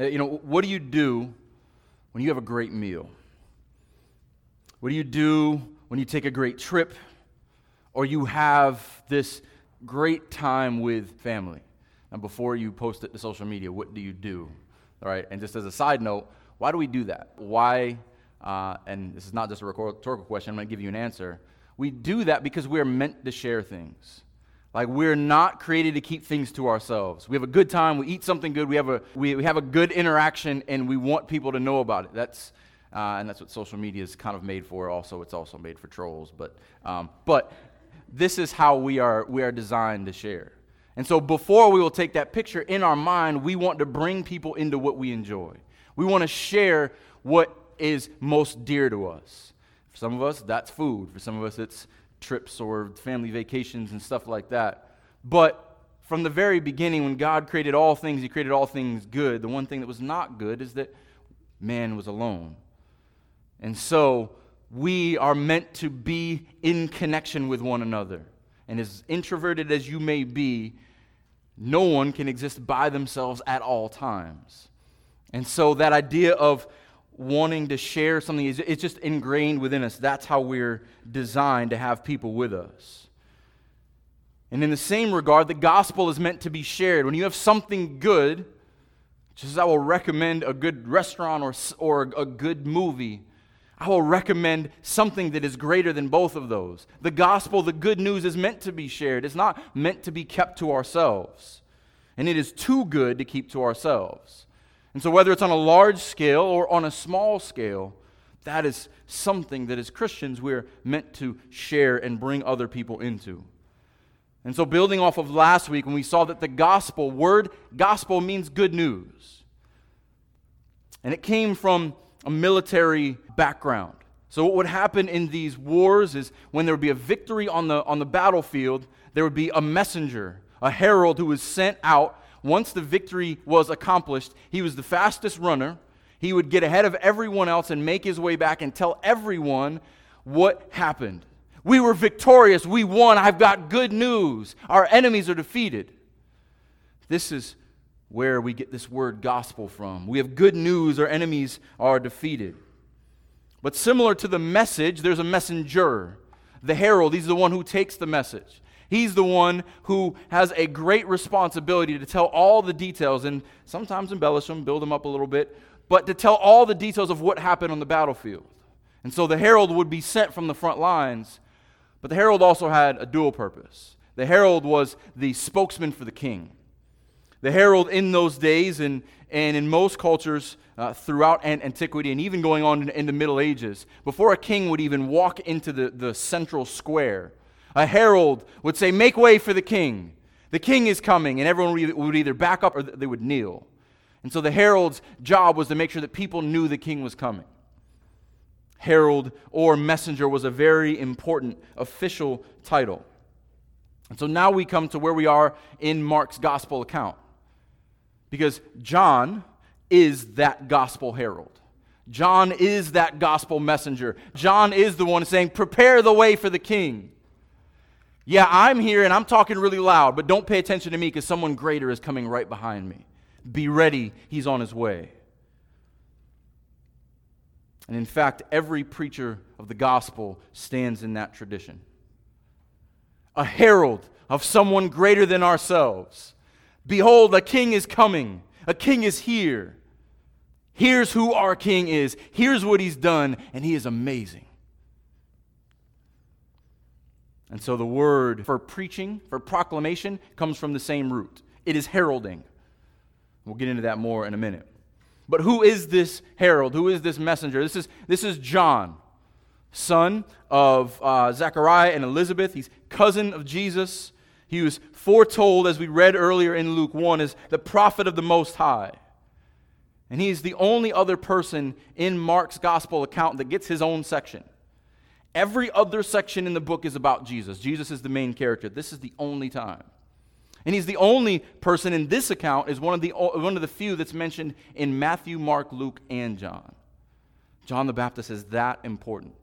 Uh, You know, what do you do when you have a great meal? What do you do when you take a great trip or you have this great time with family? And before you post it to social media, what do you do? All right, and just as a side note, why do we do that? Why, uh, and this is not just a rhetorical question, I'm going to give you an answer. We do that because we are meant to share things. Like we're not created to keep things to ourselves. We have a good time, we eat something good, we have a, we, we have a good interaction, and we want people to know about it. That's, uh, and that's what social media is kind of made for. Also, it's also made for trolls. But, um, but this is how we are, we are designed to share. And so before we will take that picture in our mind, we want to bring people into what we enjoy. We want to share what is most dear to us. For some of us, that's food. For some of us, it's trips or family vacations and stuff like that. But from the very beginning, when God created all things, He created all things good. The one thing that was not good is that man was alone. And so we are meant to be in connection with one another. And as introverted as you may be, no one can exist by themselves at all times. And so that idea of wanting to share something is it's just ingrained within us. That's how we're designed to have people with us. And in the same regard, the gospel is meant to be shared. When you have something good, just as I will recommend a good restaurant or, or a good movie, I will recommend something that is greater than both of those. The gospel, the good news, is meant to be shared. It's not meant to be kept to ourselves. And it is too good to keep to ourselves. And so, whether it's on a large scale or on a small scale, that is something that as Christians we're meant to share and bring other people into. And so, building off of last week, when we saw that the gospel, word gospel means good news. And it came from a military background. So, what would happen in these wars is when there would be a victory on the, on the battlefield, there would be a messenger, a herald who was sent out. Once the victory was accomplished, he was the fastest runner. He would get ahead of everyone else and make his way back and tell everyone what happened. We were victorious. We won. I've got good news. Our enemies are defeated. This is where we get this word gospel from. We have good news. Our enemies are defeated. But similar to the message, there's a messenger. The herald, he's the one who takes the message. He's the one who has a great responsibility to tell all the details and sometimes embellish them, build them up a little bit, but to tell all the details of what happened on the battlefield. And so the herald would be sent from the front lines, but the herald also had a dual purpose. The herald was the spokesman for the king. The herald in those days and, and in most cultures uh, throughout antiquity and even going on in, in the Middle Ages, before a king would even walk into the, the central square, a herald would say, Make way for the king. The king is coming. And everyone would either back up or they would kneel. And so the herald's job was to make sure that people knew the king was coming. Herald or messenger was a very important official title. And so now we come to where we are in Mark's gospel account. Because John is that gospel herald. John is that gospel messenger. John is the one saying, Prepare the way for the king. Yeah, I'm here and I'm talking really loud, but don't pay attention to me because someone greater is coming right behind me. Be ready, he's on his way. And in fact, every preacher of the gospel stands in that tradition. A herald of someone greater than ourselves. Behold, a king is coming, a king is here. Here's who our king is, here's what he's done, and he is amazing. And so the word for preaching, for proclamation, comes from the same root. It is heralding. We'll get into that more in a minute. But who is this herald? Who is this messenger? This is, this is John, son of uh, Zechariah and Elizabeth. He's cousin of Jesus. He was foretold, as we read earlier in Luke 1, as the prophet of the Most High. And he's the only other person in Mark's gospel account that gets his own section. Every other section in the book is about Jesus. Jesus is the main character. This is the only time. And he's the only person in this account is one of the one of the few that's mentioned in Matthew, Mark, Luke, and John. John the Baptist is that important.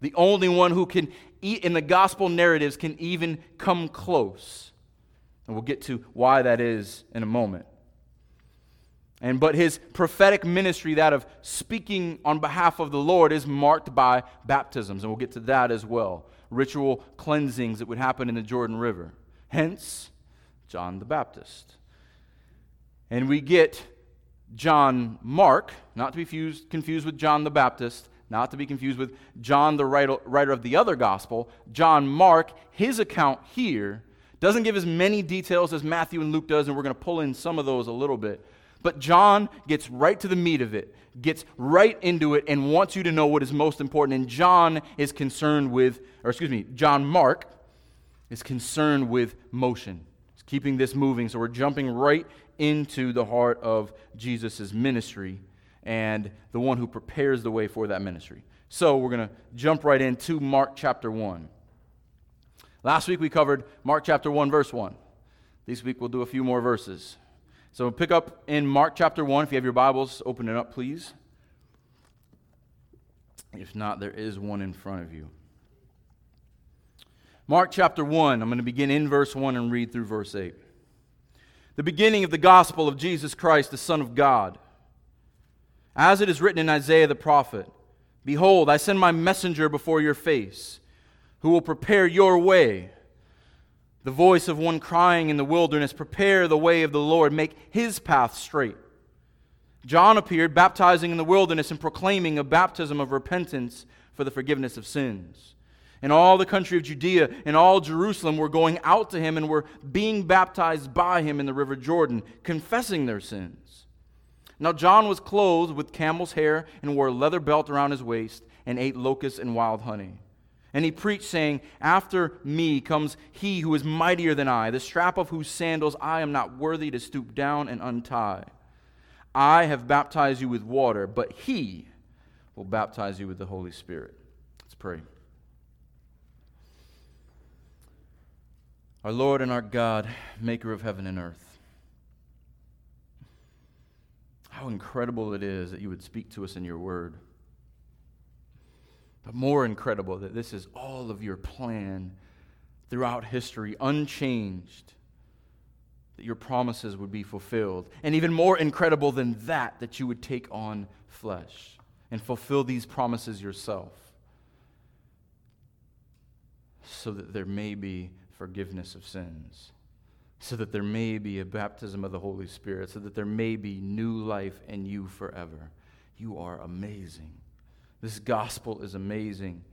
The only one who can eat in the gospel narratives can even come close. And we'll get to why that is in a moment. And but his prophetic ministry, that of speaking on behalf of the Lord, is marked by baptisms, and we'll get to that as well. Ritual cleansings that would happen in the Jordan River. Hence, John the Baptist. And we get John Mark, not to be fused, confused with John the Baptist, not to be confused with John, the writer, writer of the other gospel. John Mark, his account here, doesn't give as many details as Matthew and Luke does, and we're going to pull in some of those a little bit. But John gets right to the meat of it, gets right into it, and wants you to know what is most important. And John is concerned with, or excuse me, John Mark is concerned with motion. He's keeping this moving. So we're jumping right into the heart of Jesus' ministry and the one who prepares the way for that ministry. So we're going to jump right into Mark chapter 1. Last week we covered Mark chapter 1, verse 1. This week we'll do a few more verses. So pick up in Mark chapter 1. If you have your Bibles, open it up, please. If not, there is one in front of you. Mark chapter 1, I'm going to begin in verse 1 and read through verse 8. The beginning of the gospel of Jesus Christ, the Son of God. As it is written in Isaiah the prophet Behold, I send my messenger before your face, who will prepare your way. The voice of one crying in the wilderness, Prepare the way of the Lord, make his path straight. John appeared, baptizing in the wilderness and proclaiming a baptism of repentance for the forgiveness of sins. And all the country of Judea and all Jerusalem were going out to him and were being baptized by him in the river Jordan, confessing their sins. Now John was clothed with camel's hair and wore a leather belt around his waist and ate locusts and wild honey. And he preached, saying, After me comes he who is mightier than I, the strap of whose sandals I am not worthy to stoop down and untie. I have baptized you with water, but he will baptize you with the Holy Spirit. Let's pray. Our Lord and our God, maker of heaven and earth. How incredible it is that you would speak to us in your word. But more incredible that this is all of your plan throughout history, unchanged, that your promises would be fulfilled. And even more incredible than that, that you would take on flesh and fulfill these promises yourself so that there may be forgiveness of sins so that there may be a baptism of the Holy Spirit, so that there may be new life in you forever. You are amazing. This gospel is amazing.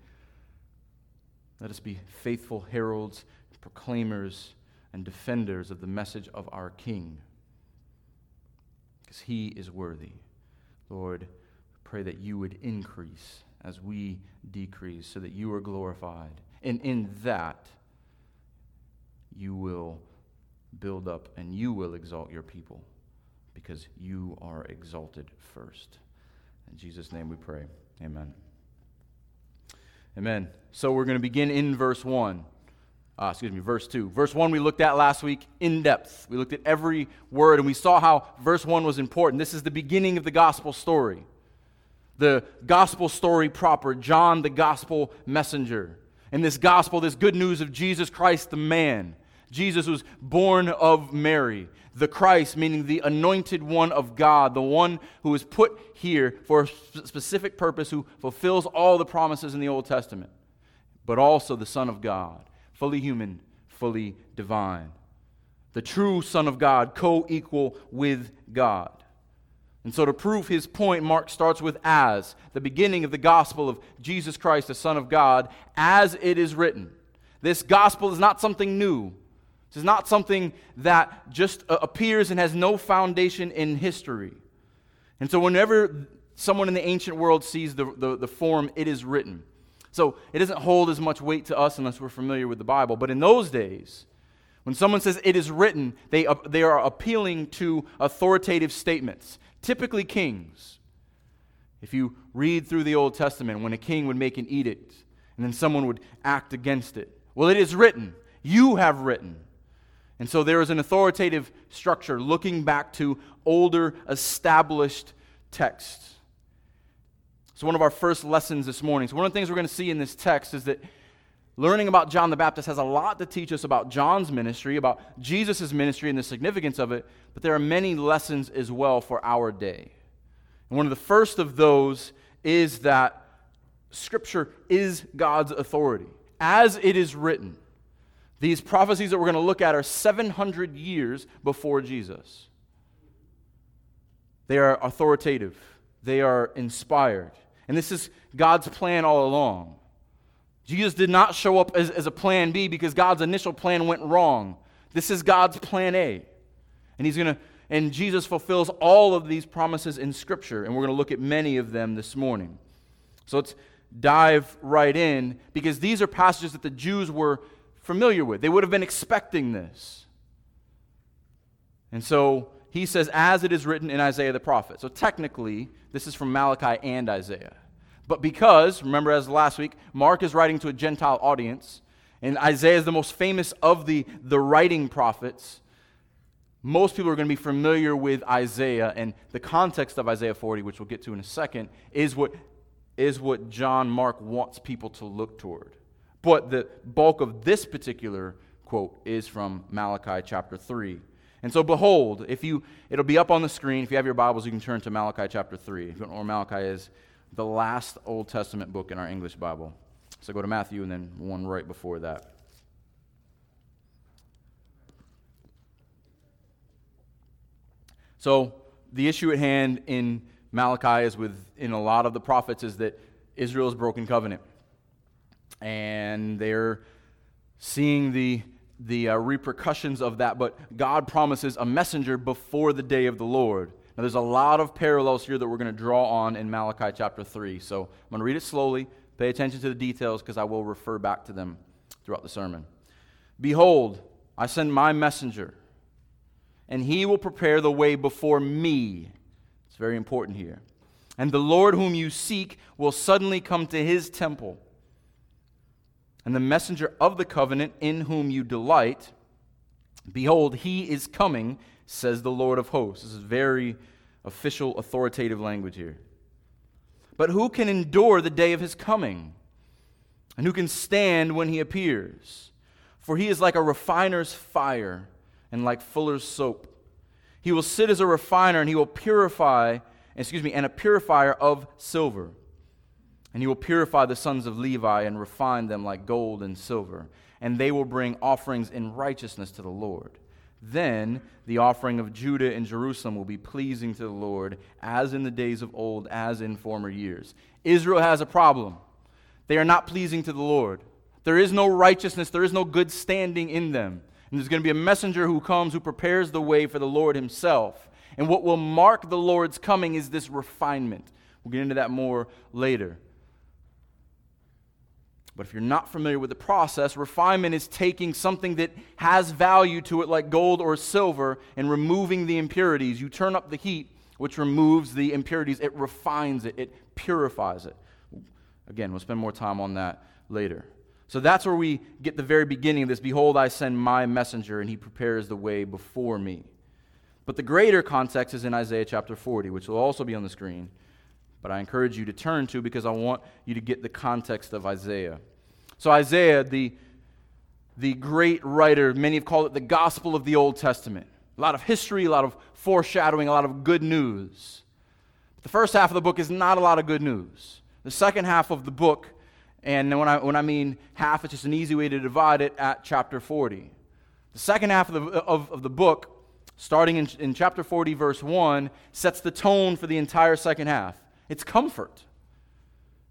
Let us be faithful heralds, proclaimers, and defenders of the message of our King, because he is worthy. Lord, pray that you would increase as we decrease, so that you are glorified. And in that, you will build up, and you will exalt your people because you are exalted first. In Jesus' name we pray. Amen. Amen. So we're going to begin in verse 1. Uh, excuse me, verse 2. Verse 1 we looked at last week in depth. We looked at every word and we saw how verse 1 was important. This is the beginning of the gospel story. The gospel story proper, John the gospel messenger. And this gospel, this good news of Jesus Christ the man, Jesus was born of Mary, the Christ, meaning the anointed one of God, the one who was put here for a specific purpose, who fulfills all the promises in the Old Testament, but also the Son of God, fully human, fully divine. The true Son of God, co equal with God. And so, to prove his point, Mark starts with as, the beginning of the gospel of Jesus Christ, the Son of God, as it is written. This gospel is not something new. This is not something that just uh, appears and has no foundation in history. And so, whenever someone in the ancient world sees the, the, the, form, it is written. So, it doesn't hold as much weight to us unless we're familiar with the Bible. But in those days, when someone says it is written, they, uh, they are appealing to authoritative statements, typically kings. If you read through the Old Testament, when a king would make an edict and then someone would act against it, well, it is written. You have written. And so there is an authoritative structure looking back to older, established texts. So, one of our first lessons this morning. So, one of the things we're going to see in this text is that learning about John the Baptist has a lot to teach us about John's ministry, about Jesus' ministry and the significance of it, but there are many lessons as well for our day. And one of the first of those is that Scripture is God's authority. As it is written, these prophecies that we're going to look at are 700 years before Jesus. They are authoritative, they are inspired. And this is God's plan all along. Jesus did not show up as, as a plan B because God's initial plan went wrong. This is God's plan A. And he's going to and Jesus fulfills all of these promises in scripture and we're going to look at many of them this morning. So let's dive right in because these are passages that the Jews were familiar with. They would have been expecting this. And so he says, as it is written in Isaiah the prophet. So technically, this is from Malachi and Isaiah. But because, remember as last week, Mark is writing to a Gentile audience, and Isaiah is the most famous of the, the writing prophets, most people are going to be familiar with Isaiah, and the context of Isaiah 40, which we'll get to in a second, is what, is what John Mark wants people to look toward. But the bulk of this particular quote is from Malachi chapter 3. And so, behold, if you, it'll be up on the screen. If you have your Bibles, you can turn to Malachi chapter 3. If you don't know where Malachi is, the last Old Testament book in our English Bible. So go to Matthew and then one right before that. So the issue at hand in Malachi is with in a lot of the prophets is that Israel has broken covenant. And they're seeing the the uh, repercussions of that, but God promises a messenger before the day of the Lord. Now, there's a lot of parallels here that we're going to draw on in Malachi chapter 3. So I'm going to read it slowly. Pay attention to the details because I will refer back to them throughout the sermon. Behold, I send my messenger, and he will prepare the way before me. It's very important here. And the Lord whom you seek will suddenly come to his temple. And the messenger of the covenant in whom you delight, behold, he is coming says the Lord of hosts. This is very official, authoritative language here. But who can endure the day of his coming? And who can stand when he appears? For he is like a refiner's fire and like fuller's soap. He will sit as a refiner and he will purify, excuse me, and a purifier of silver. And he will purify the sons of Levi and refine them like gold and silver. And they will bring offerings in righteousness to the Lord. Then the offering of Judah and Jerusalem will be pleasing to the Lord, as in the days of old, as in former years. Israel has a problem. They are not pleasing to the Lord. There is no righteousness, there is no good standing in them. And there's going to be a messenger who comes who prepares the way for the Lord himself. And what will mark the Lord's coming is this refinement. We'll get into that more later. But if you're not familiar with the process, refinement is taking something that has value to it, like gold or silver, and removing the impurities. You turn up the heat, which removes the impurities, it refines it, it purifies it. Again, we'll spend more time on that later. So that's where we get the very beginning of this Behold, I send my messenger, and he prepares the way before me. But the greater context is in Isaiah chapter 40, which will also be on the screen but I encourage you to turn to because I want you to get the context of Isaiah. So, Isaiah, the, the great writer, many have called it the gospel of the Old Testament. A lot of history, a lot of foreshadowing, a lot of good news. The first half of the book is not a lot of good news. The second half of the book, and when I, when I mean half, it's just an easy way to divide it at chapter 40. The second half of the, of, of the book, starting in, in chapter 40, verse 1, sets the tone for the entire second half. It's comfort.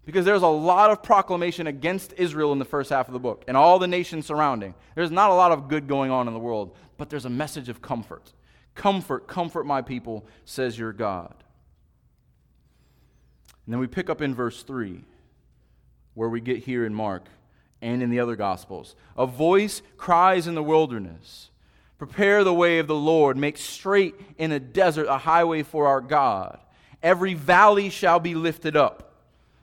Because there's a lot of proclamation against Israel in the first half of the book and all the nations surrounding. There's not a lot of good going on in the world, but there's a message of comfort. Comfort, comfort my people, says your God. And then we pick up in verse 3, where we get here in Mark and in the other Gospels. A voice cries in the wilderness Prepare the way of the Lord, make straight in a desert a highway for our God. Every valley shall be lifted up,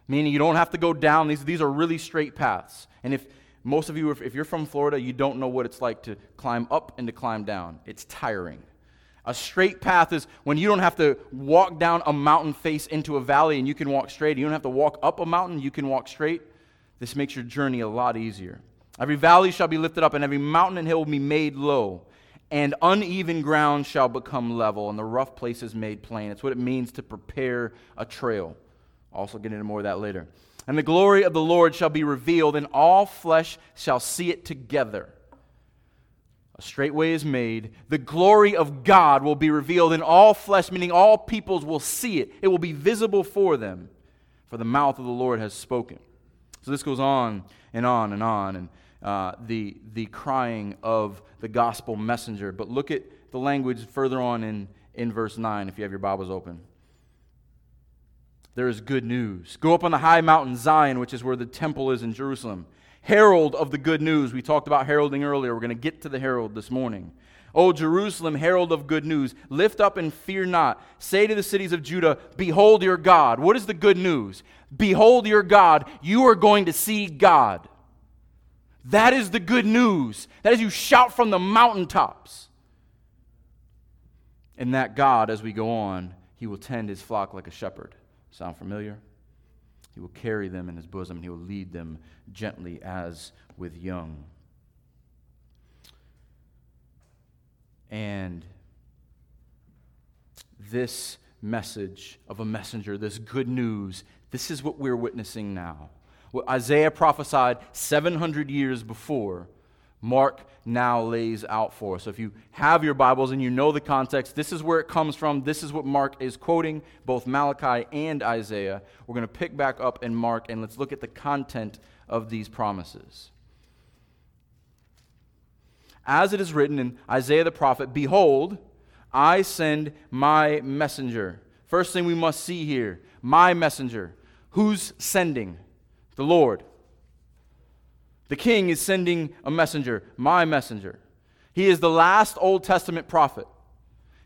meaning you don't have to go down. These, these are really straight paths. And if most of you, if, if you're from Florida, you don't know what it's like to climb up and to climb down. It's tiring. A straight path is when you don't have to walk down a mountain face into a valley and you can walk straight. You don't have to walk up a mountain, you can walk straight. This makes your journey a lot easier. Every valley shall be lifted up, and every mountain and hill will be made low, and uneven ground shall become level, and the rough places made plain. It's what it means to prepare a trail. Also, get into more of that later. And the glory of the Lord shall be revealed, and all flesh shall see it together. A straight way is made. The glory of God will be revealed, and all flesh, meaning all peoples, will see it. It will be visible for them, for the mouth of the Lord has spoken. So this goes on and on and on, and uh, the, the crying of the gospel messenger. But look at the language further on in, in verse 9 if you have your Bibles open. There is good news. Go up on the high mountain Zion, which is where the temple is in Jerusalem. Herald of the good news. We talked about heralding earlier. We're going to get to the herald this morning. O Jerusalem, herald of good news, lift up and fear not. Say to the cities of Judah, Behold your God. What is the good news? Behold your God. You are going to see God. That is the good news. That is you shout from the mountaintops. And that God, as we go on, he will tend his flock like a shepherd. Sound familiar? He will carry them in his bosom, and he will lead them gently as with young. And this message of a messenger, this good news, this is what we're witnessing now. What Isaiah prophesied 700 years before, Mark now lays out for us. So if you have your Bibles and you know the context, this is where it comes from. This is what Mark is quoting, both Malachi and Isaiah. We're going to pick back up in Mark and let's look at the content of these promises. As it is written in Isaiah the prophet, Behold, I send my messenger. First thing we must see here my messenger. Who's sending? The Lord. The king is sending a messenger, my messenger. He is the last Old Testament prophet.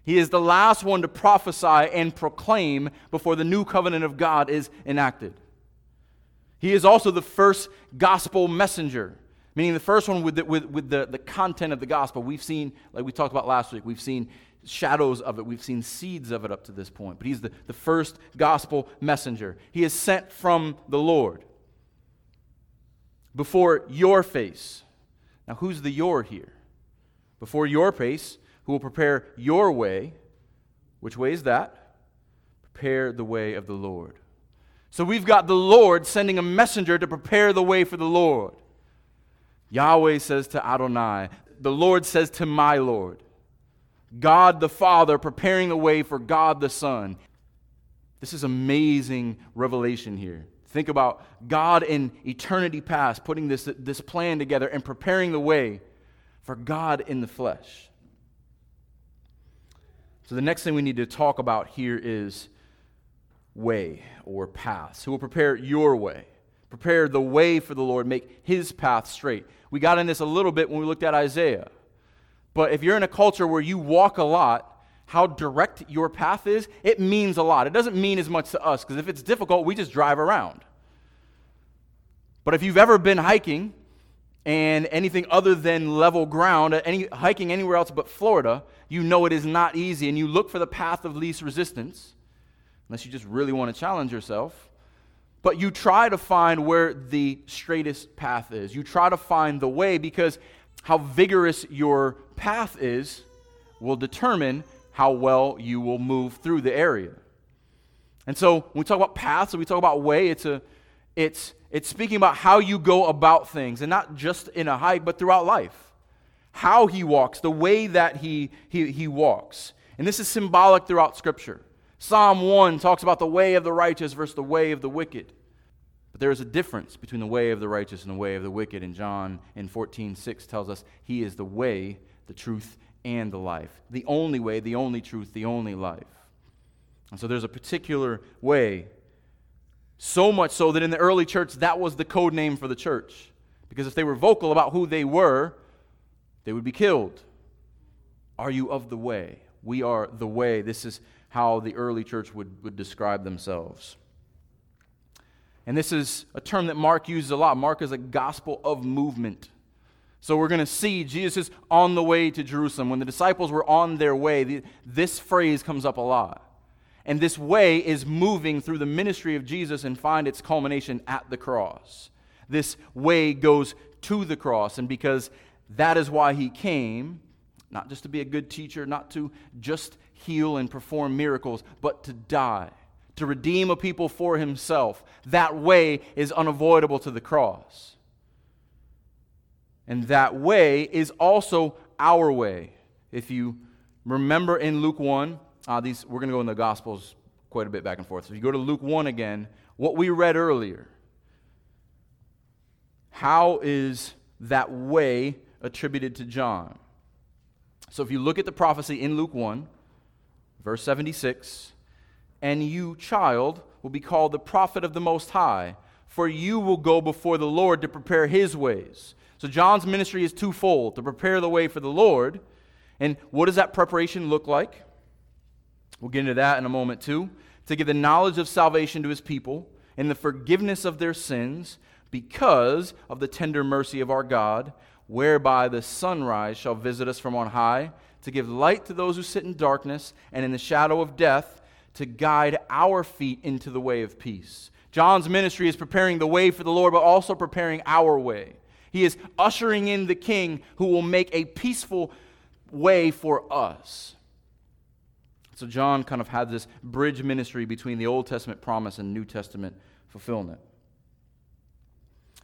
He is the last one to prophesy and proclaim before the new covenant of God is enacted. He is also the first gospel messenger, meaning the first one with the, with, with the, the content of the gospel. We've seen, like we talked about last week, we've seen shadows of it. We've seen seeds of it up to this point. But he's the, the first gospel messenger. He is sent from the Lord before your face. Now, who's the your here? Before your face, who will prepare your way. Which way is that? Prepare the way of the Lord. So we've got the Lord sending a messenger to prepare the way for the Lord. Yahweh says to Adonai, the Lord says to my Lord. God the Father preparing the way for God the Son. This is amazing revelation here. Think about God in eternity past putting this, this plan together and preparing the way for God in the flesh. So, the next thing we need to talk about here is way or paths. Who will prepare your way? Prepare the way for the Lord, make his path straight. We got in this a little bit when we looked at Isaiah. But if you're in a culture where you walk a lot, how direct your path is, it means a lot. It doesn't mean as much to us because if it's difficult, we just drive around. But if you've ever been hiking and anything other than level ground, uh, any, hiking anywhere else but Florida, you know it is not easy and you look for the path of least resistance, unless you just really want to challenge yourself. But you try to find where the straightest path is. You try to find the way because how vigorous your path is will determine how well you will move through the area. And so when we talk about paths, when we talk about way, it's a it's it's speaking about how you go about things, and not just in a hike, but throughout life. How he walks, the way that he, he, he walks. And this is symbolic throughout Scripture. Psalm 1 talks about the way of the righteous versus the way of the wicked. But there is a difference between the way of the righteous and the way of the wicked. And John in 14, 6 tells us he is the way, the truth, and the life. The only way, the only truth, the only life. And so there's a particular way. So much so that in the early church, that was the code name for the church. Because if they were vocal about who they were, they would be killed. Are you of the way? We are the way. This is how the early church would, would describe themselves. And this is a term that Mark uses a lot. Mark is a gospel of movement. So we're going to see Jesus is on the way to Jerusalem. When the disciples were on their way, this phrase comes up a lot. And this way is moving through the ministry of Jesus and find its culmination at the cross. This way goes to the cross. And because that is why he came, not just to be a good teacher, not to just heal and perform miracles, but to die, to redeem a people for himself. That way is unavoidable to the cross. And that way is also our way. If you remember in Luke 1, uh, these, we're going to go in the Gospels quite a bit back and forth. So if you go to Luke 1 again, what we read earlier, how is that way attributed to John? So if you look at the prophecy in Luke 1, verse 76, and you, child, will be called the prophet of the Most High, for you will go before the Lord to prepare his ways. So John's ministry is twofold to prepare the way for the Lord. And what does that preparation look like? We'll get into that in a moment, too. To give the knowledge of salvation to his people and the forgiveness of their sins because of the tender mercy of our God, whereby the sunrise shall visit us from on high, to give light to those who sit in darkness and in the shadow of death, to guide our feet into the way of peace. John's ministry is preparing the way for the Lord, but also preparing our way. He is ushering in the king who will make a peaceful way for us. So, John kind of had this bridge ministry between the Old Testament promise and New Testament fulfillment.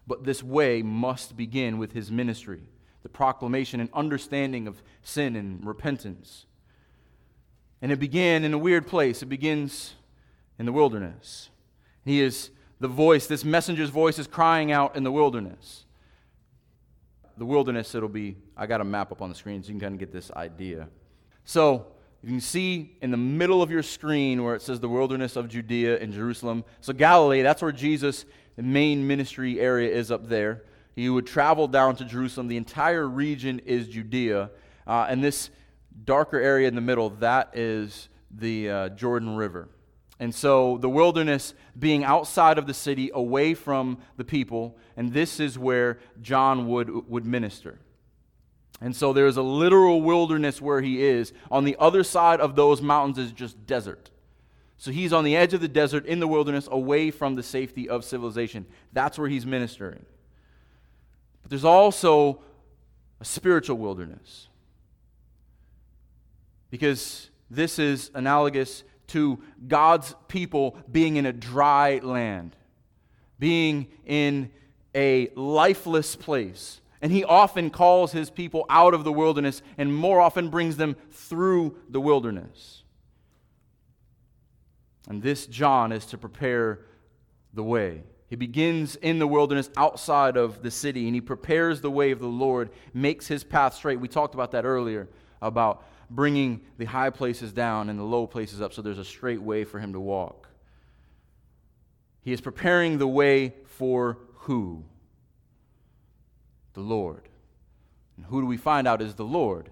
But this way must begin with his ministry, the proclamation and understanding of sin and repentance. And it began in a weird place. It begins in the wilderness. He is the voice, this messenger's voice is crying out in the wilderness. The wilderness, it'll be, I got a map up on the screen so you can kind of get this idea. So, you can see in the middle of your screen where it says the wilderness of Judea and Jerusalem. So, Galilee, that's where Jesus' main ministry area is up there. He would travel down to Jerusalem. The entire region is Judea. Uh, and this darker area in the middle, that is the uh, Jordan River. And so the wilderness being outside of the city, away from the people, and this is where John would, would minister. And so there is a literal wilderness where he is. On the other side of those mountains is just desert. So he's on the edge of the desert in the wilderness, away from the safety of civilization. That's where he's ministering. But there's also a spiritual wilderness. Because this is analogous to God's people being in a dry land, being in a lifeless place. And he often calls his people out of the wilderness and more often brings them through the wilderness. And this John is to prepare the way. He begins in the wilderness outside of the city and he prepares the way of the Lord, makes his path straight. We talked about that earlier about bringing the high places down and the low places up so there's a straight way for him to walk. He is preparing the way for who? the Lord. And who do we find out is the Lord?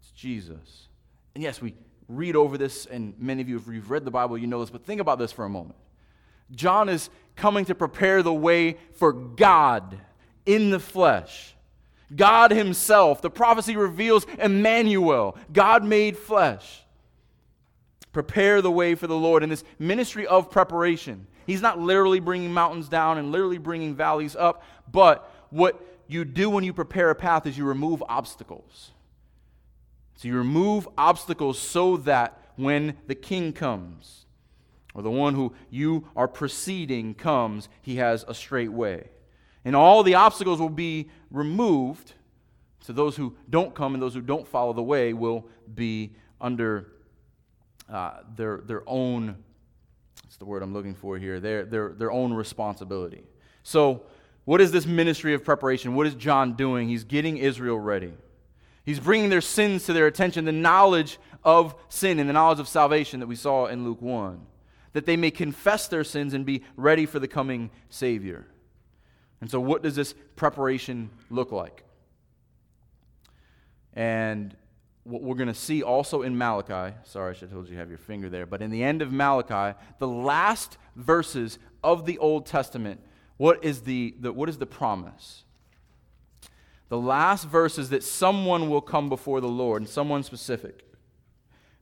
It's Jesus. And yes, we read over this, and many of you, if you've read the Bible, you know this, but think about this for a moment. John is coming to prepare the way for God in the flesh. God Himself. The prophecy reveals Emmanuel, God made flesh. Prepare the way for the Lord in this ministry of preparation. He's not literally bringing mountains down and literally bringing valleys up, but what you do when you prepare a path is you remove obstacles. So you remove obstacles so that when the king comes, or the one who you are preceding comes, he has a straight way. And all the obstacles will be removed. So those who don't come and those who don't follow the way will be under uh, their, their own that's the word I'm looking for here. Their, their, their own responsibility. So, what is this ministry of preparation? What is John doing? He's getting Israel ready. He's bringing their sins to their attention, the knowledge of sin and the knowledge of salvation that we saw in Luke 1, that they may confess their sins and be ready for the coming Savior. And so, what does this preparation look like? And what we're going to see also in Malachi, sorry, I should have told you you have your finger there, but in the end of Malachi, the last verses of the Old Testament, what is the, the, what is the promise? The last verse is that someone will come before the Lord, and someone specific.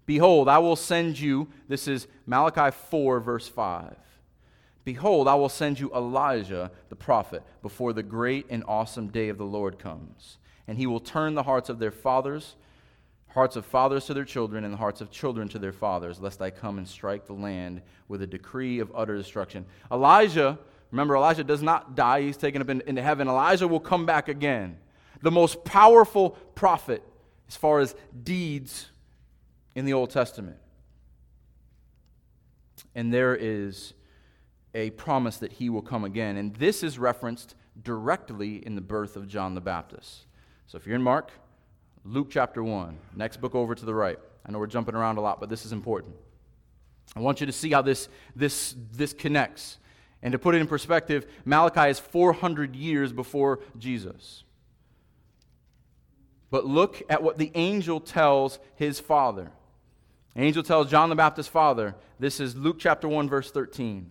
Behold, I will send you, this is Malachi 4, verse 5. Behold, I will send you Elijah the prophet before the great and awesome day of the Lord comes. And he will turn the hearts of their fathers, hearts of fathers to their children, and the hearts of children to their fathers, lest I come and strike the land with a decree of utter destruction. Elijah, remember, Elijah does not die, he's taken up into heaven. Elijah will come back again. The most powerful prophet as far as deeds in the Old Testament. And there is a promise that he will come again. And this is referenced directly in the birth of John the Baptist. So if you're in Mark, Luke chapter 1, next book over to the right. I know we're jumping around a lot, but this is important. I want you to see how this, this, this connects. And to put it in perspective, Malachi is 400 years before Jesus. But look at what the angel tells his father. angel tells John the Baptist's father, this is Luke chapter 1, verse 13.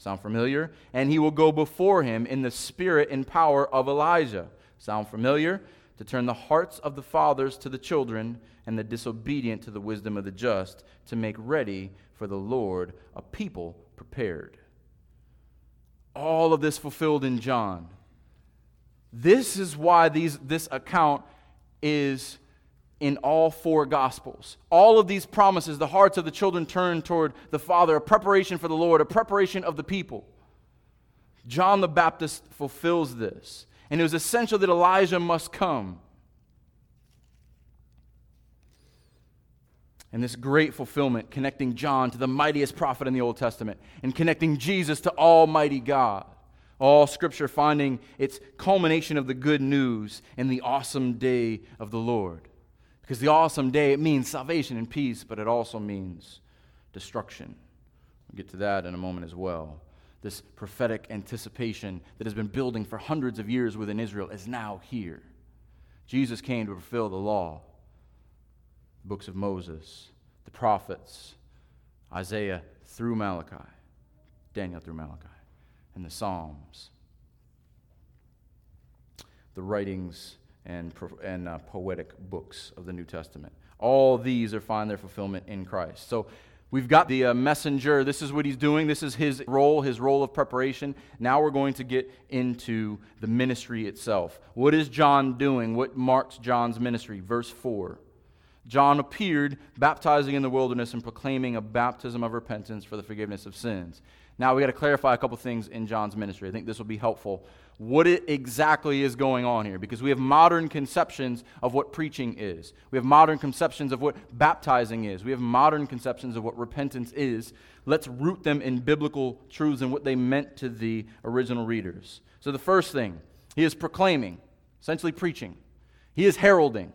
Sound familiar? And he will go before him in the spirit and power of Elijah. Sound familiar? To turn the hearts of the fathers to the children and the disobedient to the wisdom of the just, to make ready for the Lord a people prepared. All of this fulfilled in John. This is why these, this account is in all four Gospels. All of these promises, the hearts of the children turn toward the Father, a preparation for the Lord, a preparation of the people. John the Baptist fulfills this. And it was essential that Elijah must come. And this great fulfillment, connecting John to the mightiest prophet in the Old Testament, and connecting Jesus to Almighty God. All scripture finding its culmination of the good news in the awesome day of the Lord. Because the awesome day, it means salvation and peace, but it also means destruction. We'll get to that in a moment as well. This prophetic anticipation that has been building for hundreds of years within Israel is now here. Jesus came to fulfill the law, the books of Moses, the prophets, Isaiah through Malachi, Daniel through Malachi, and the Psalms, the writings and, and uh, poetic books of the New Testament. All these are find their fulfillment in Christ. So we've got the uh, messenger. This is what he's doing. This is his role, his role of preparation. Now we're going to get into the ministry itself. What is John doing? What marks John's ministry? Verse 4. John appeared baptizing in the wilderness and proclaiming a baptism of repentance for the forgiveness of sins. Now we got to clarify a couple things in John's ministry. I think this will be helpful what it exactly is going on here because we have modern conceptions of what preaching is. We have modern conceptions of what baptizing is. We have modern conceptions of what repentance is. Let's root them in biblical truths and what they meant to the original readers. So, the first thing, he is proclaiming, essentially preaching, he is heralding.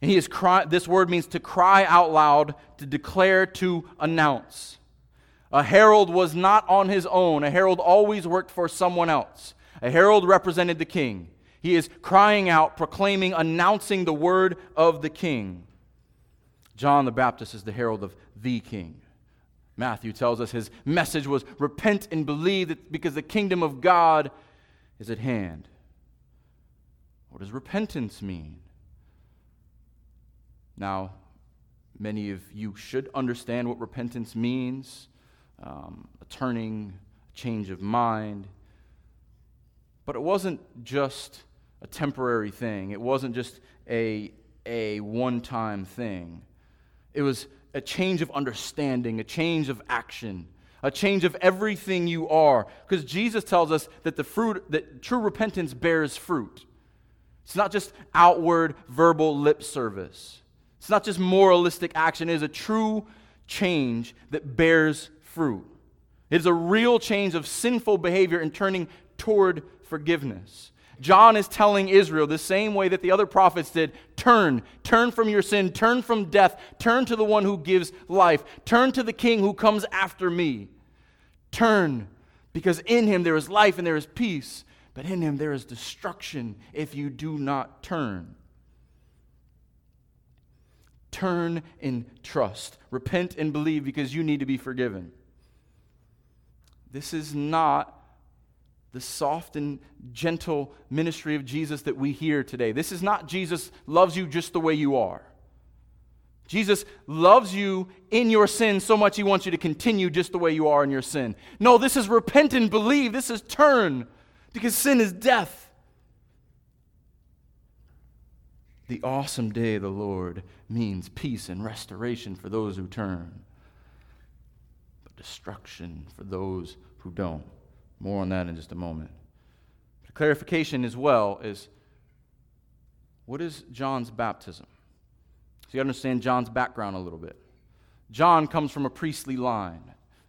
And he is cry, this word means to cry out loud, to declare, to announce. A herald was not on his own. A herald always worked for someone else. A herald represented the king. He is crying out, proclaiming, announcing the word of the king. John the Baptist is the herald of the king. Matthew tells us his message was repent and believe because the kingdom of God is at hand. What does repentance mean? Now, many of you should understand what repentance means um, a turning, a change of mind. But it wasn't just a temporary thing, it wasn't just a, a one time thing. It was a change of understanding, a change of action, a change of everything you are. Because Jesus tells us that the fruit, that true repentance bears fruit. It's not just outward verbal lip service. It's not just moralistic action. It is a true change that bears fruit. It is a real change of sinful behavior and turning toward forgiveness. John is telling Israel the same way that the other prophets did turn, turn from your sin, turn from death, turn to the one who gives life, turn to the king who comes after me. Turn Because in him there is life and there is peace, but in him there is destruction if you do not turn. Turn in trust. Repent and believe because you need to be forgiven. This is not the soft and gentle ministry of Jesus that we hear today. This is not Jesus loves you just the way you are. Jesus loves you in your sin so much he wants you to continue just the way you are in your sin. No, this is repent and believe. This is turn because sin is death. The awesome day of the Lord means peace and restoration for those who turn, destruction for those who don't. More on that in just a moment. The clarification as well is what is John's baptism? So you understand John's background a little bit. John comes from a priestly line.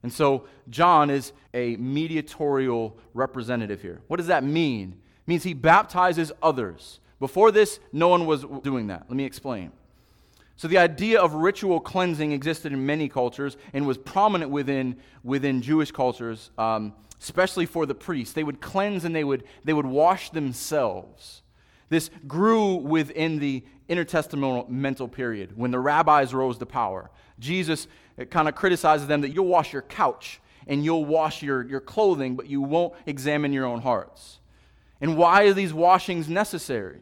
And so John is a mediatorial representative here. What does that mean? It means he baptizes others. Before this, no one was doing that. Let me explain. So the idea of ritual cleansing existed in many cultures and was prominent within, within Jewish cultures, um, especially for the priests. They would cleanse and they would, they would wash themselves. This grew within the intertestamental period when the rabbis rose to power. Jesus kind of criticizes them that you'll wash your couch and you'll wash your, your clothing, but you won't examine your own hearts. And why are these washings necessary?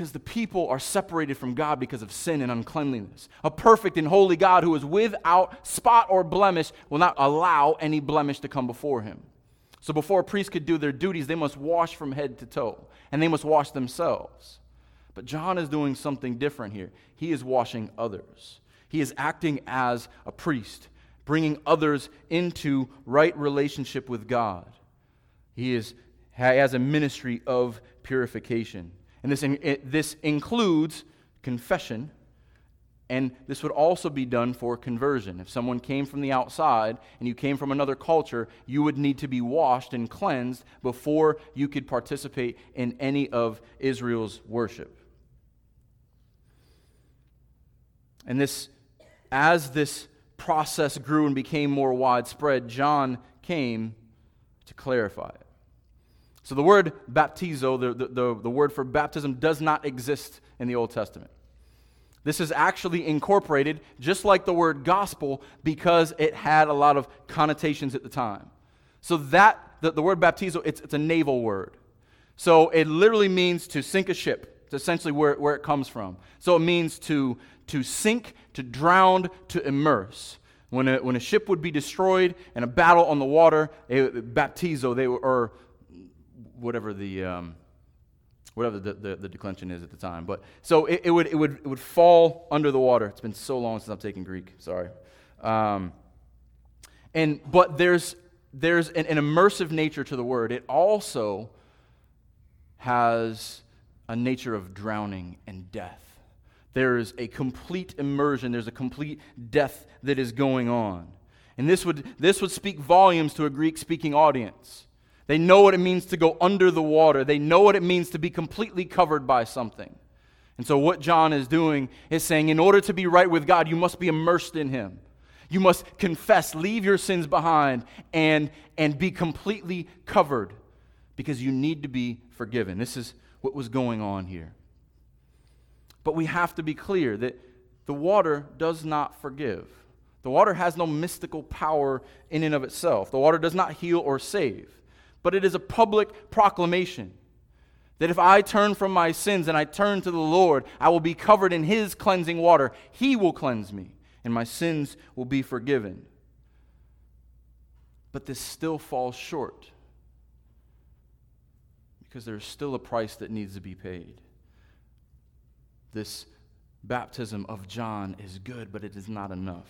Because the people are separated from God because of sin and uncleanliness. A perfect and holy God who is without spot or blemish will not allow any blemish to come before him. So before a priest could do their duties, they must wash from head to toe, and they must wash themselves. But John is doing something different here. He is washing others, he is acting as a priest, bringing others into right relationship with God. He is, has a ministry of purification. And this, this includes confession, and this would also be done for conversion. If someone came from the outside and you came from another culture, you would need to be washed and cleansed before you could participate in any of Israel's worship. And this, as this process grew and became more widespread, John came to clarify it. So the word baptizo, the, the, the, the word for baptism, does not exist in the Old Testament. This is actually incorporated, just like the word gospel, because it had a lot of connotations at the time. So that, the, the word baptizo, it's, it's a naval word. So it literally means to sink a ship. It's essentially where, where it comes from. So it means to, to sink, to drown, to immerse. When a, when a ship would be destroyed in a battle on the water, it, baptizo, they were, or whatever the, um, whatever the, the, the, declension is at the time. But so it, it, would, it, would, it would fall under the water. It's been so long since I've taken Greek. Sorry. Um, and but there's there's an, an immersive nature to the word. It also has a nature of drowning and death. There is a complete immersion, there's a complete death that is going on. And this would, this would speak volumes to a Greek speaking audience. They know what it means to go under the water, they know what it means to be completely covered by something. And so, what John is doing is saying, in order to be right with God, you must be immersed in Him. You must confess, leave your sins behind, and, and be completely covered because you need to be forgiven. This is what was going on here. But we have to be clear that the water does not forgive. The water has no mystical power in and of itself. The water does not heal or save. But it is a public proclamation that if I turn from my sins and I turn to the Lord, I will be covered in His cleansing water. He will cleanse me, and my sins will be forgiven. But this still falls short because there's still a price that needs to be paid. This baptism of John is good, but it is not enough.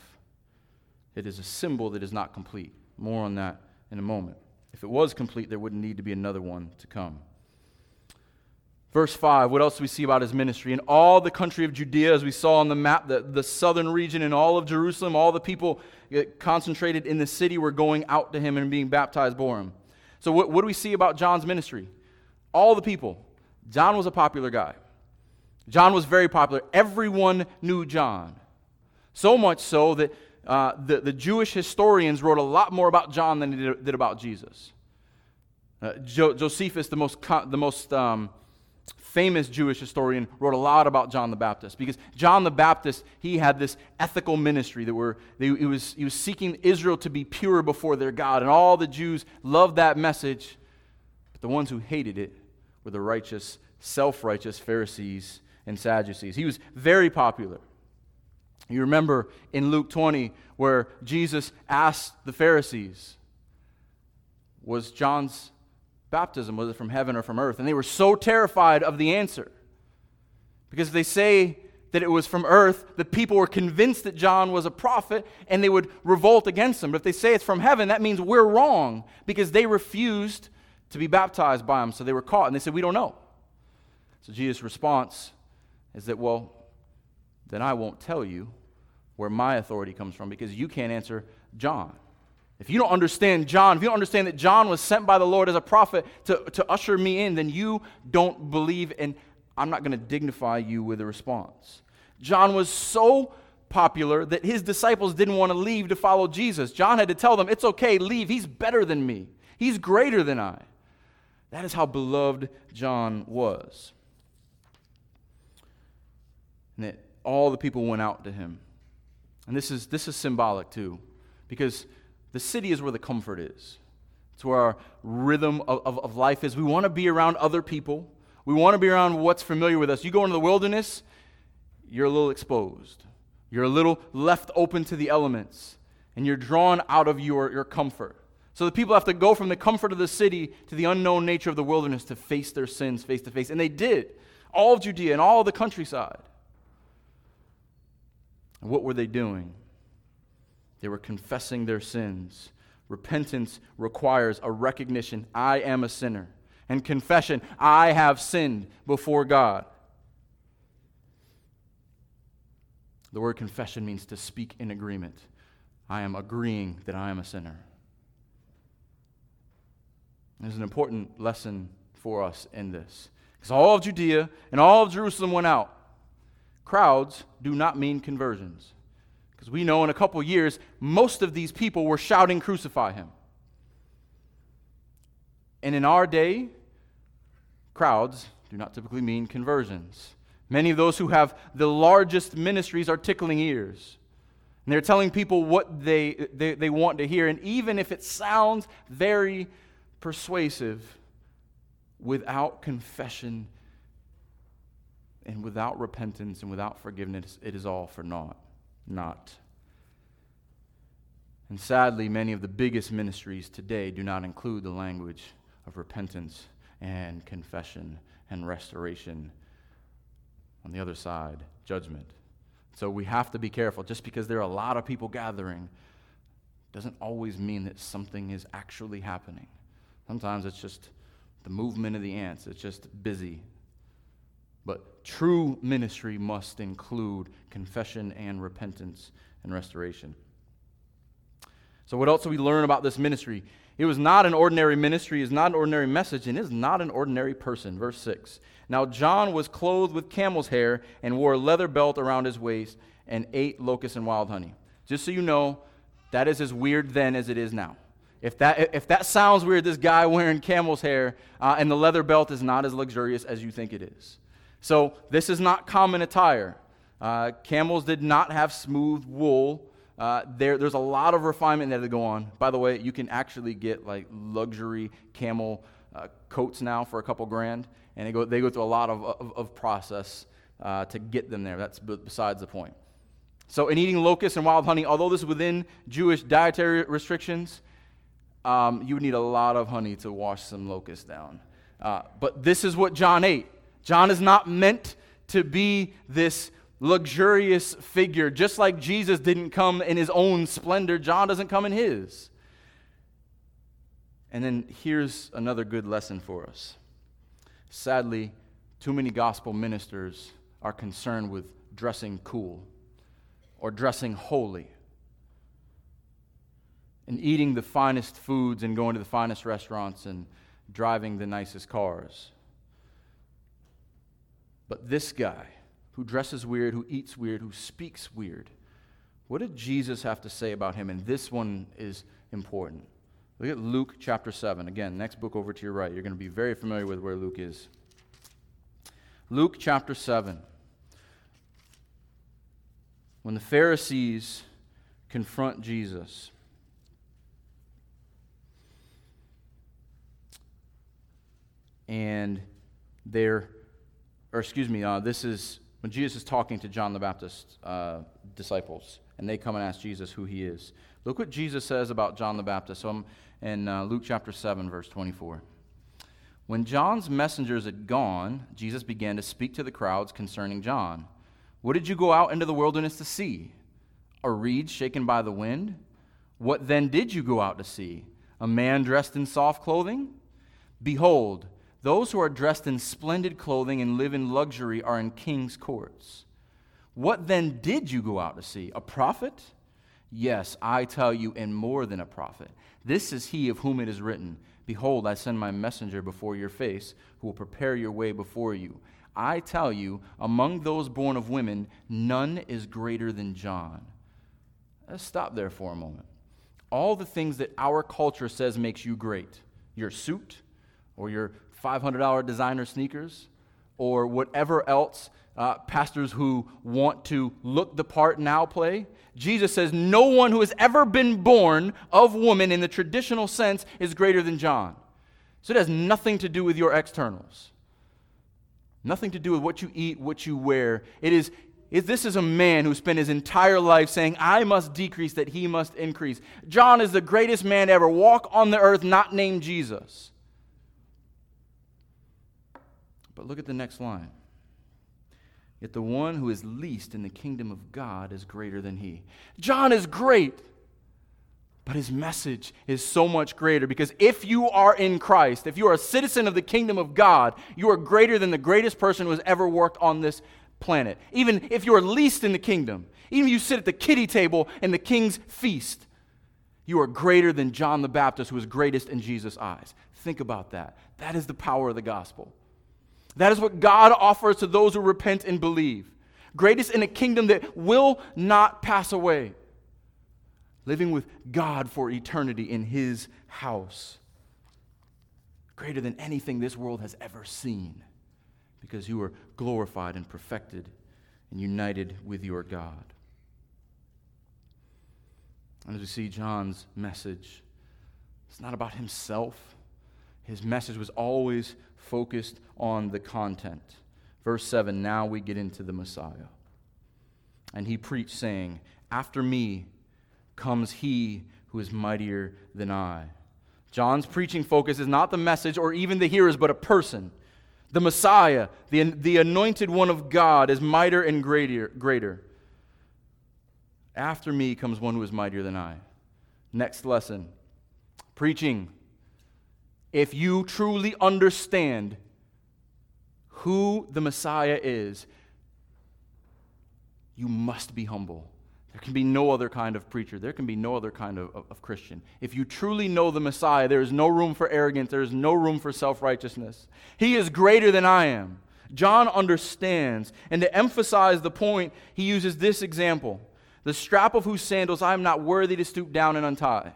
It is a symbol that is not complete. More on that in a moment. If it was complete, there wouldn't need to be another one to come. Verse 5, what else do we see about his ministry? In all the country of Judea, as we saw on the map, the, the southern region and all of Jerusalem, all the people concentrated in the city were going out to him and being baptized for him. So, what, what do we see about John's ministry? all the people. John was a popular guy. John was very popular. Everyone knew John. So much so that uh, the, the Jewish historians wrote a lot more about John than they did, did about Jesus. Uh, jo- Josephus, the most, the most um, famous Jewish historian, wrote a lot about John the Baptist because John the Baptist, he had this ethical ministry that were, they, he, was, he was seeking Israel to be pure before their God, and all the Jews loved that message, but the ones who hated it were the righteous, self righteous Pharisees and Sadducees. He was very popular. You remember in Luke 20 where Jesus asked the Pharisees, Was John's baptism, was it from heaven or from earth? And they were so terrified of the answer. Because if they say that it was from earth, the people were convinced that John was a prophet and they would revolt against him. But if they say it's from heaven, that means we're wrong because they refused to be baptized by him. So they were caught and they said, We don't know. So Jesus' response is that, Well, then I won't tell you where my authority comes from because you can't answer John. If you don't understand John, if you don't understand that John was sent by the Lord as a prophet to, to usher me in, then you don't believe, and I'm not going to dignify you with a response. John was so popular that his disciples didn't want to leave to follow Jesus. John had to tell them, It's okay, leave. He's better than me, he's greater than I. That is how beloved John was. And that all the people went out to him. And this is, this is symbolic too, because the city is where the comfort is. It's where our rhythm of, of, of life is. We want to be around other people, we want to be around what's familiar with us. You go into the wilderness, you're a little exposed, you're a little left open to the elements, and you're drawn out of your, your comfort. So the people have to go from the comfort of the city to the unknown nature of the wilderness to face their sins face to face. And they did. All of Judea and all of the countryside. And what were they doing? They were confessing their sins. Repentance requires a recognition I am a sinner, and confession I have sinned before God. The word confession means to speak in agreement. I am agreeing that I am a sinner. There's an important lesson for us in this. Because all of Judea and all of Jerusalem went out crowds do not mean conversions. Because we know in a couple years, most of these people were shouting, Crucify him. And in our day, crowds do not typically mean conversions. Many of those who have the largest ministries are tickling ears. And they're telling people what they, they, they want to hear. And even if it sounds very persuasive, without confession and without repentance and without forgiveness, it is all for naught. Not. And sadly, many of the biggest ministries today do not include the language of repentance and confession and restoration. On the other side, judgment. So we have to be careful. Just because there are a lot of people gathering doesn't always mean that something is actually happening. Sometimes it's just the movement of the ants, it's just busy but true ministry must include confession and repentance and restoration. So, what else do we learn about this ministry? It was not an ordinary ministry, is not an ordinary message, and is not an ordinary person. Verse 6. Now, John was clothed with camel's hair and wore a leather belt around his waist and ate locusts and wild honey. Just so you know, that is as weird then as it is now. If that, if that sounds weird, this guy wearing camel's hair uh, and the leather belt is not as luxurious as you think it is. So this is not common attire. Uh, camels did not have smooth wool. Uh, there, there's a lot of refinement that had to go on. By the way, you can actually get like luxury camel uh, coats now for a couple grand, and they go, they go through a lot of, of, of process uh, to get them there. That's b- besides the point. So, in eating locusts and wild honey, although this is within Jewish dietary restrictions, um, you would need a lot of honey to wash some locusts down. Uh, but this is what John ate. John is not meant to be this luxurious figure. Just like Jesus didn't come in his own splendor, John doesn't come in his. And then here's another good lesson for us. Sadly, too many gospel ministers are concerned with dressing cool or dressing holy and eating the finest foods and going to the finest restaurants and driving the nicest cars. But this guy, who dresses weird, who eats weird, who speaks weird, What did Jesus have to say about him? And this one is important. Look at Luke chapter 7. Again, next book over to your right. You're going to be very familiar with where Luke is. Luke chapter 7. When the Pharisees confront Jesus, and they're, or excuse me, uh, this is when Jesus is talking to John the Baptist's uh, disciples, and they come and ask Jesus who he is. Look what Jesus says about John the Baptist. So I'm in uh, Luke chapter 7, verse 24. When John's messengers had gone, Jesus began to speak to the crowds concerning John. What did you go out into the wilderness to see? A reed shaken by the wind? What then did you go out to see? A man dressed in soft clothing? Behold, those who are dressed in splendid clothing and live in luxury are in king's courts. What then did you go out to see? A prophet? Yes, I tell you, and more than a prophet. This is he of whom it is written Behold, I send my messenger before your face, who will prepare your way before you. I tell you, among those born of women, none is greater than John. Let's stop there for a moment. All the things that our culture says makes you great your suit, or your $500 designer sneakers, or whatever else uh, pastors who want to look the part now play. Jesus says, No one who has ever been born of woman in the traditional sense is greater than John. So it has nothing to do with your externals, nothing to do with what you eat, what you wear. It is, is this is a man who spent his entire life saying, I must decrease that he must increase. John is the greatest man ever walk on the earth, not named Jesus. But look at the next line. Yet the one who is least in the kingdom of God is greater than he. John is great, but his message is so much greater because if you are in Christ, if you are a citizen of the kingdom of God, you are greater than the greatest person who has ever worked on this planet. Even if you are least in the kingdom, even if you sit at the kiddie table in the king's feast, you are greater than John the Baptist, who is greatest in Jesus' eyes. Think about that. That is the power of the gospel. That is what God offers to those who repent and believe. Greatest in a kingdom that will not pass away. Living with God for eternity in His house. Greater than anything this world has ever seen. Because you are glorified and perfected and united with your God. And as we see John's message, it's not about himself. His message was always focused on the content. Verse 7 now we get into the Messiah. And he preached, saying, After me comes he who is mightier than I. John's preaching focus is not the message or even the hearers, but a person. The Messiah, the, the anointed one of God, is mightier and greater, greater. After me comes one who is mightier than I. Next lesson preaching if you truly understand who the Messiah is, you must be humble. There can be no other kind of preacher. There can be no other kind of, of, of, Christian. If you truly know the Messiah, there is no room for arrogance. There is no room for self righteousness. He is greater than I am. John understands. And to emphasize the point, he uses this example the strap of whose sandals I am not worthy to stoop down and untie.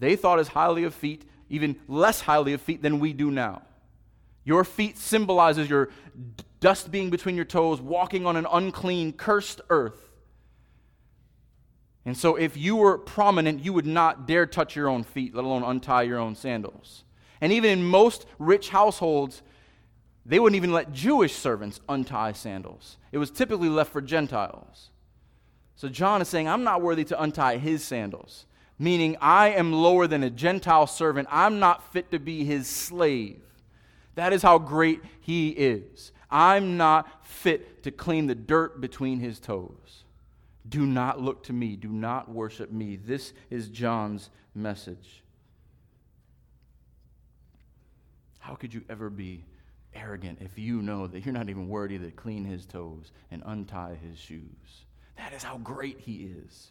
They thought as highly of feet even less highly of feet than we do now. Your feet symbolizes your dust being between your toes, walking on an unclean, cursed earth. And so, if you were prominent, you would not dare touch your own feet, let alone untie your own sandals. And even in most rich households, they wouldn't even let Jewish servants untie sandals. It was typically left for Gentiles. So, John is saying, I'm not worthy to untie his sandals meaning I am lower than a Gentile servant. I'm not fit to be his slave. That is how great he is. I'm not fit to clean the dirt between his toes. Do not look to me. Do not worship me. This is John's message. How could you ever be arrogant if you know that you're not even worthy to clean his toes and untie his shoes? That is how great he is.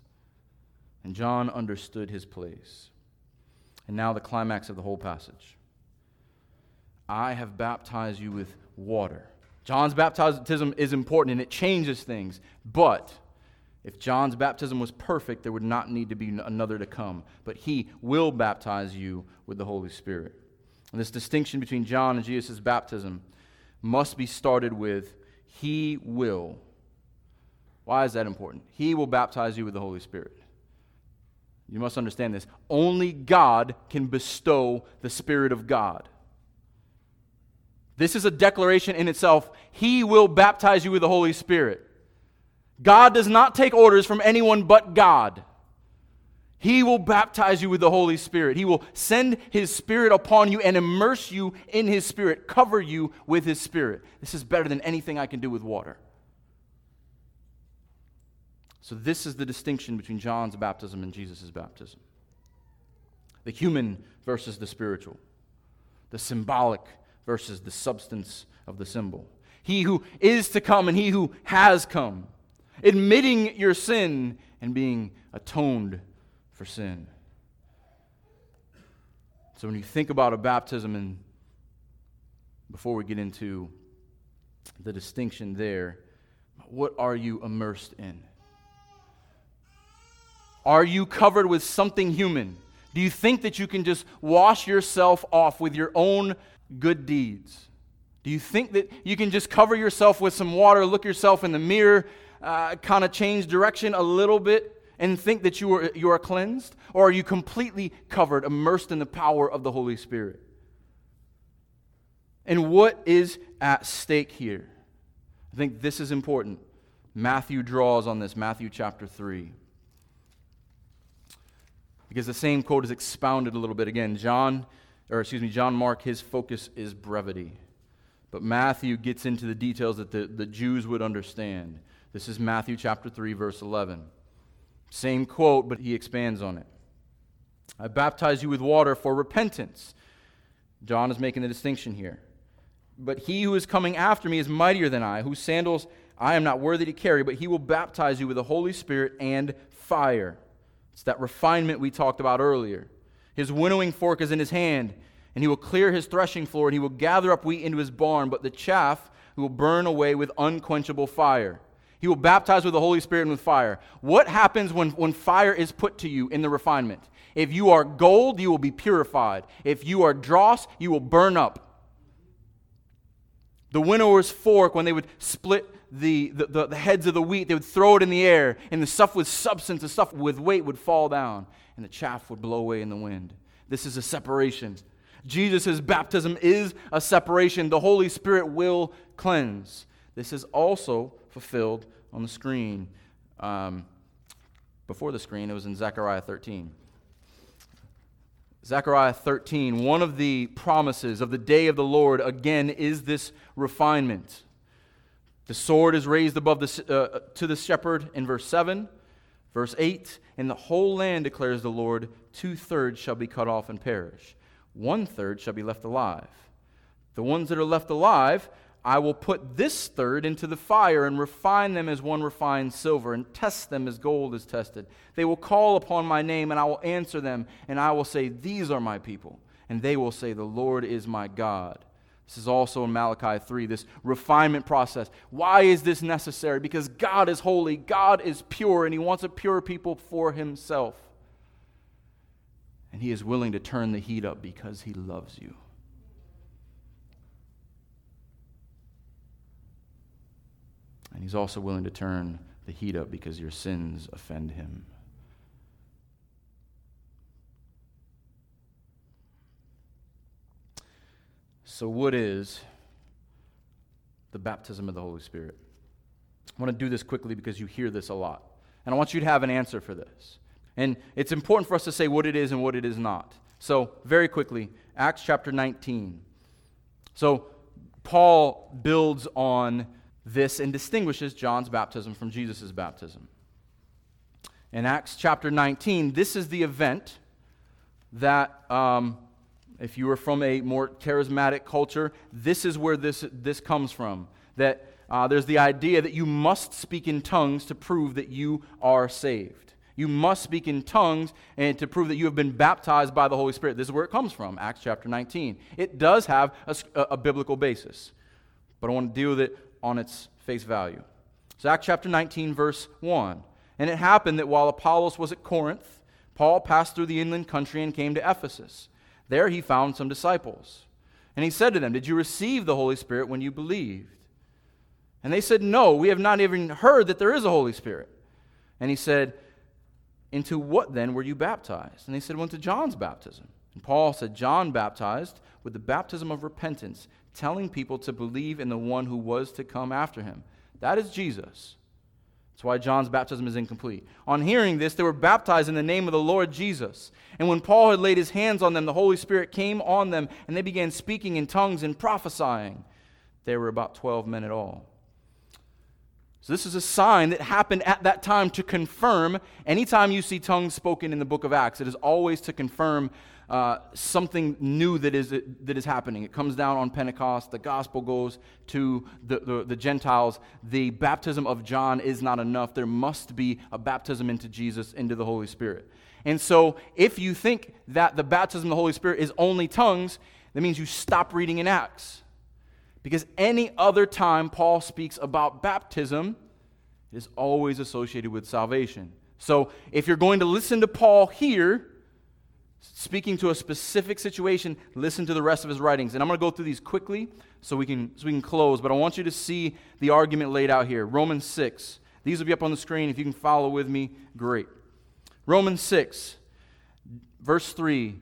And John understood his place. And now the climax of the whole passage. I have baptized you with water. John's baptism is important and it changes things, but If John's baptism was perfect, there would not need to be another to come, but he will baptize you with the Holy Spirit. And this distinction between John and Jesus' baptism must be started with He will. Why is that important? He will baptize you with the Holy Spirit. You must understand this. Only God can bestow the Spirit of God. This is a declaration in itself. He will baptize you with the Holy Spirit. God does not take orders from anyone but God. He will baptize you with the Holy Spirit. He will send His Spirit upon you and immerse you in His Spirit, cover you with His Spirit. This is better than anything I can do with water. So, this is the distinction between John's baptism and Jesus' baptism the human versus the spiritual, the symbolic versus the substance of the symbol. He who is to come and he who has come, admitting your sin and being atoned for sin. So when you think about a baptism, and before we get into the distinction there, what are you immersed in? Are you covered with something human? Do you think that you can just wash yourself off with your own good deeds? Do you think that you can just cover yourself with some water, look yourself in the mirror, uh, kind of change direction a little bit, and think that you are, you are cleansed? Or are you completely covered, immersed in the power of the Holy Spirit? And what is at stake here? I think this is important. Matthew draws on this, Matthew chapter 3. Because the same quote is expounded a little bit again. John, or excuse me, John Mark, his focus is brevity. But Matthew gets into the details that the, the Jews would understand. This is Matthew chapter 3, verse 11. Same quote, but he expands on it. I baptize you with water for repentance. John is making the distinction here. But he who is coming after me is mightier than I, whose sandals I am not worthy to carry, but he will baptize you with the Holy Spirit and fire. It's that refinement we talked about earlier. His winnowing fork is in his hand, and he will clear his threshing floor, and he will gather up wheat into his barn, but the chaff he will burn away with unquenchable fire. He will baptize with the Holy Spirit and with fire. What happens when, when fire is put to you in the refinement? If you are gold, you will be purified. If you are dross, you will burn up. The winnower's fork, when they would split the, the, the, heads of the wheat, they would throw it in the air, and the stuff with substance, the stuff with weight would fall down, and the chaff would blow away in the wind. This is a separation. Jesus' baptism is a separation. The Holy Spirit will cleanse. This is also fulfilled on the screen. Um, before the screen, it was in Zechariah 13. Zechariah 13, one of the promises of the day of the Lord, again, is this refinement. The sword is raised above the, uh, to the shepherd in verse 7. Verse 8, in the whole land, declares the Lord, two thirds shall be cut off and perish, one third shall be left alive. The ones that are left alive I will put this third into the fire and refine them as one refines silver and test them as gold is tested. They will call upon my name and I will answer them and I will say, These are my people. And they will say, The Lord is my God. This is also in Malachi 3, this refinement process. Why is this necessary? Because God is holy, God is pure, and He wants a pure people for Himself. And He is willing to turn the heat up because He loves you. And he's also willing to turn the heat up because your sins offend him. So, what is the baptism of the Holy Spirit? I want to do this quickly because you hear this a lot. And I want you to have an answer for this. And it's important for us to say what it is and what it is not. So, very quickly, Acts chapter 19. So, Paul builds on this and distinguishes John's baptism from Jesus' baptism. In Acts chapter 19, this is the event that, um, if you are from a more charismatic culture, this is where this, this comes from. That uh, there's the idea that you must speak in tongues to prove that you are saved. You must speak in tongues and to prove that you have been baptized by the Holy Spirit. This is where it comes from, Acts chapter 19. It does have a, a biblical basis, but I want to deal with it on its face value. So, Acts chapter 19, verse 1. And it happened that while Apollos was at Corinth, Paul passed through the inland country and came to Ephesus. There he found some disciples. And he said to them, Did you receive the Holy Spirit when you believed? And they said, No, we have not even heard that there is a Holy Spirit. And he said, Into what then were you baptized? And they said, Well, into John's baptism. And Paul said, John baptized with the baptism of repentance, telling people to believe in the one who was to come after him. That is Jesus. That's why John's baptism is incomplete. On hearing this, they were baptized in the name of the Lord Jesus. And when Paul had laid his hands on them, the Holy Spirit came on them, and they began speaking in tongues and prophesying. There were about 12 men at all. So, this is a sign that happened at that time to confirm. Anytime you see tongues spoken in the book of Acts, it is always to confirm uh, something new that is, that is happening. It comes down on Pentecost. The gospel goes to the, the, the Gentiles. The baptism of John is not enough. There must be a baptism into Jesus, into the Holy Spirit. And so, if you think that the baptism of the Holy Spirit is only tongues, that means you stop reading in Acts. Because any other time Paul speaks about baptism, it is always associated with salvation. So if you're going to listen to Paul here, speaking to a specific situation, listen to the rest of his writings. And I'm going to go through these quickly so we can, so we can close, but I want you to see the argument laid out here. Romans 6. These will be up on the screen. If you can follow with me, great. Romans 6, verse 3.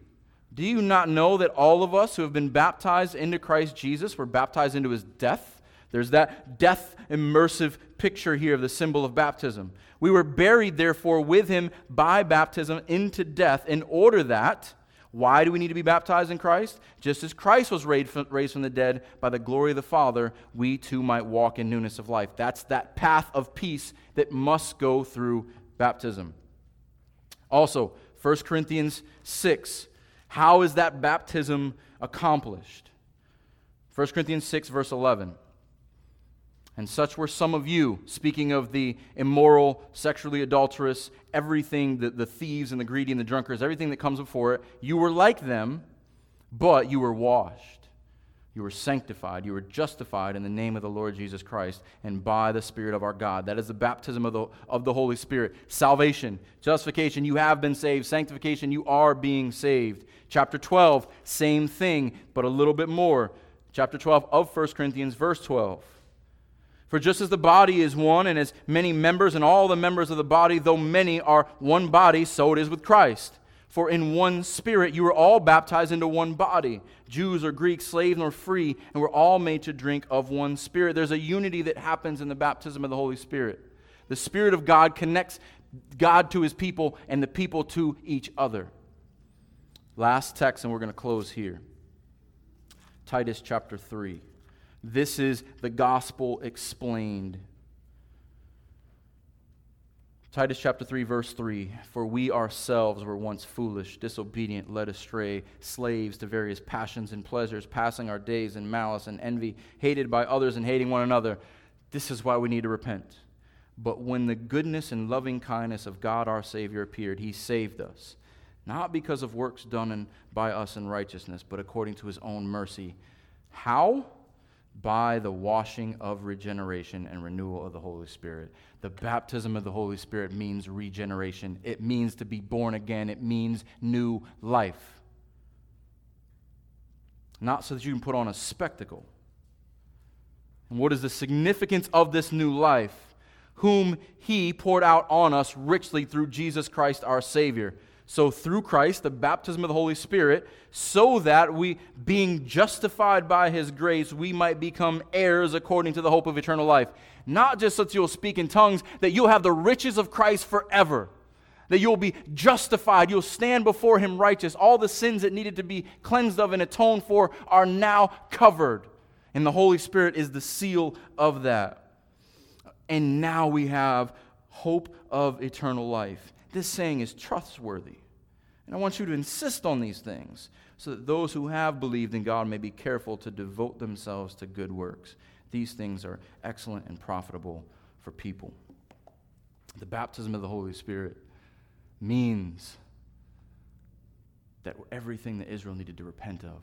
Do you not know that all of us who have been baptized into Christ Jesus were baptized into his death? There's that death immersive picture here of the symbol of baptism. We were buried, therefore, with him by baptism into death, in order that, why do we need to be baptized in Christ? Just as Christ was raised from the dead by the glory of the Father, we too might walk in newness of life. That's that path of peace that must go through baptism. Also, 1 Corinthians 6 how is that baptism accomplished? 1 Corinthians 6, verse 11. And such were some of you, speaking of the immoral, sexually adulterous, everything, the, the thieves and the greedy and the drunkards, everything that comes before it. You were like them, but you were washed you were sanctified. You were justified in the name of the Lord Jesus Christ and by the Spirit of our God. That is the baptism of the, of the Holy Spirit. Salvation, justification, you have been saved. Sanctification, you are being saved. Chapter 12, same thing, but a little bit more. Chapter 12 of 1 Corinthians, verse 12. For just as the body is one and has many members, and all the members of the body, though many, are one body, so it is with Christ. For in one spirit you were all baptized into one body, Jews or Greeks, slave nor free, and we're all made to drink of one spirit. There's a unity that happens in the baptism of the Holy Spirit. The Spirit of God connects God to his people and the people to each other. Last text, and we're going to close here Titus chapter 3. This is the gospel explained. Titus chapter 3, verse 3 For we ourselves were once foolish, disobedient, led astray, slaves to various passions and pleasures, passing our days in malice and envy, hated by others and hating one another. This is why we need to repent. But when the goodness and loving kindness of God our Savior appeared, he saved us, not because of works done by us in righteousness, but according to his own mercy. How? By the washing of regeneration and renewal of the Holy Spirit. The baptism of the Holy Spirit means regeneration, it means to be born again, it means new life. Not so that you can put on a spectacle. And what is the significance of this new life? Whom He poured out on us richly through Jesus Christ our Savior so, through Christ, the baptism of the Holy Spirit, so that we, being justified by His grace, we might become heirs according to the hope of eternal life. Not just that you'll speak in tongues, that you'll have the riches of Christ forever. That you'll be justified. You'll stand before Him righteous. All the sins that needed to be cleansed of and atoned for are now covered. And the Holy Spirit is the seal of that. And now we have hope of eternal life. This saying is trustworthy. And I want you to insist on these things so that those who have believed in God may be careful to devote themselves to good works. These things are excellent and profitable for people. The baptism of the Holy Spirit means that everything that Israel needed to repent of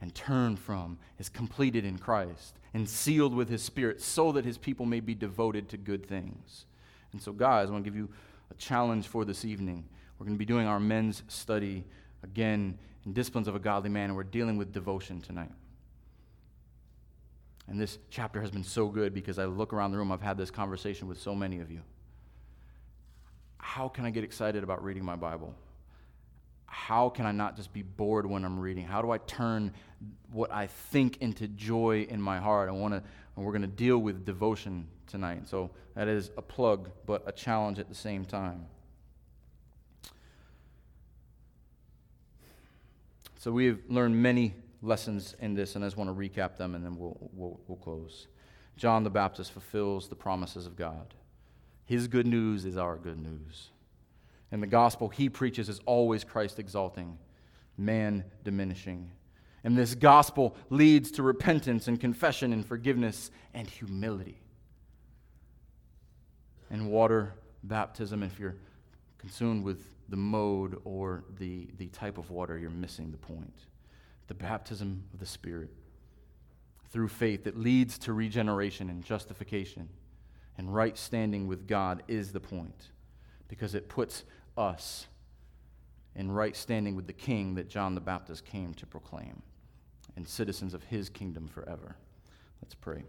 and turn from is completed in Christ and sealed with his Spirit so that his people may be devoted to good things. And so, guys, I want to give you a challenge for this evening. We're going to be doing our men's study again in Disciplines of a Godly Man, and we're dealing with devotion tonight. And this chapter has been so good because I look around the room, I've had this conversation with so many of you. How can I get excited about reading my Bible? How can I not just be bored when I'm reading? How do I turn what I think into joy in my heart? I want to, and we're going to deal with devotion tonight. So that is a plug, but a challenge at the same time. So we've learned many lessons in this, and I just want to recap them and then we'll, we'll, we'll close. John the Baptist fulfills the promises of God. His good news is our good news. And the gospel he preaches is always Christ exalting, man diminishing. And this gospel leads to repentance and confession and forgiveness and humility. And water baptism, if you're consumed with the mode or the, the type of water, you're missing the point the baptism of the Spirit through faith that leads to regeneration and justification and right standing with God is the point because it puts us in right standing with the King that John the Baptist came to proclaim and citizens of his kingdom forever. Let's pray.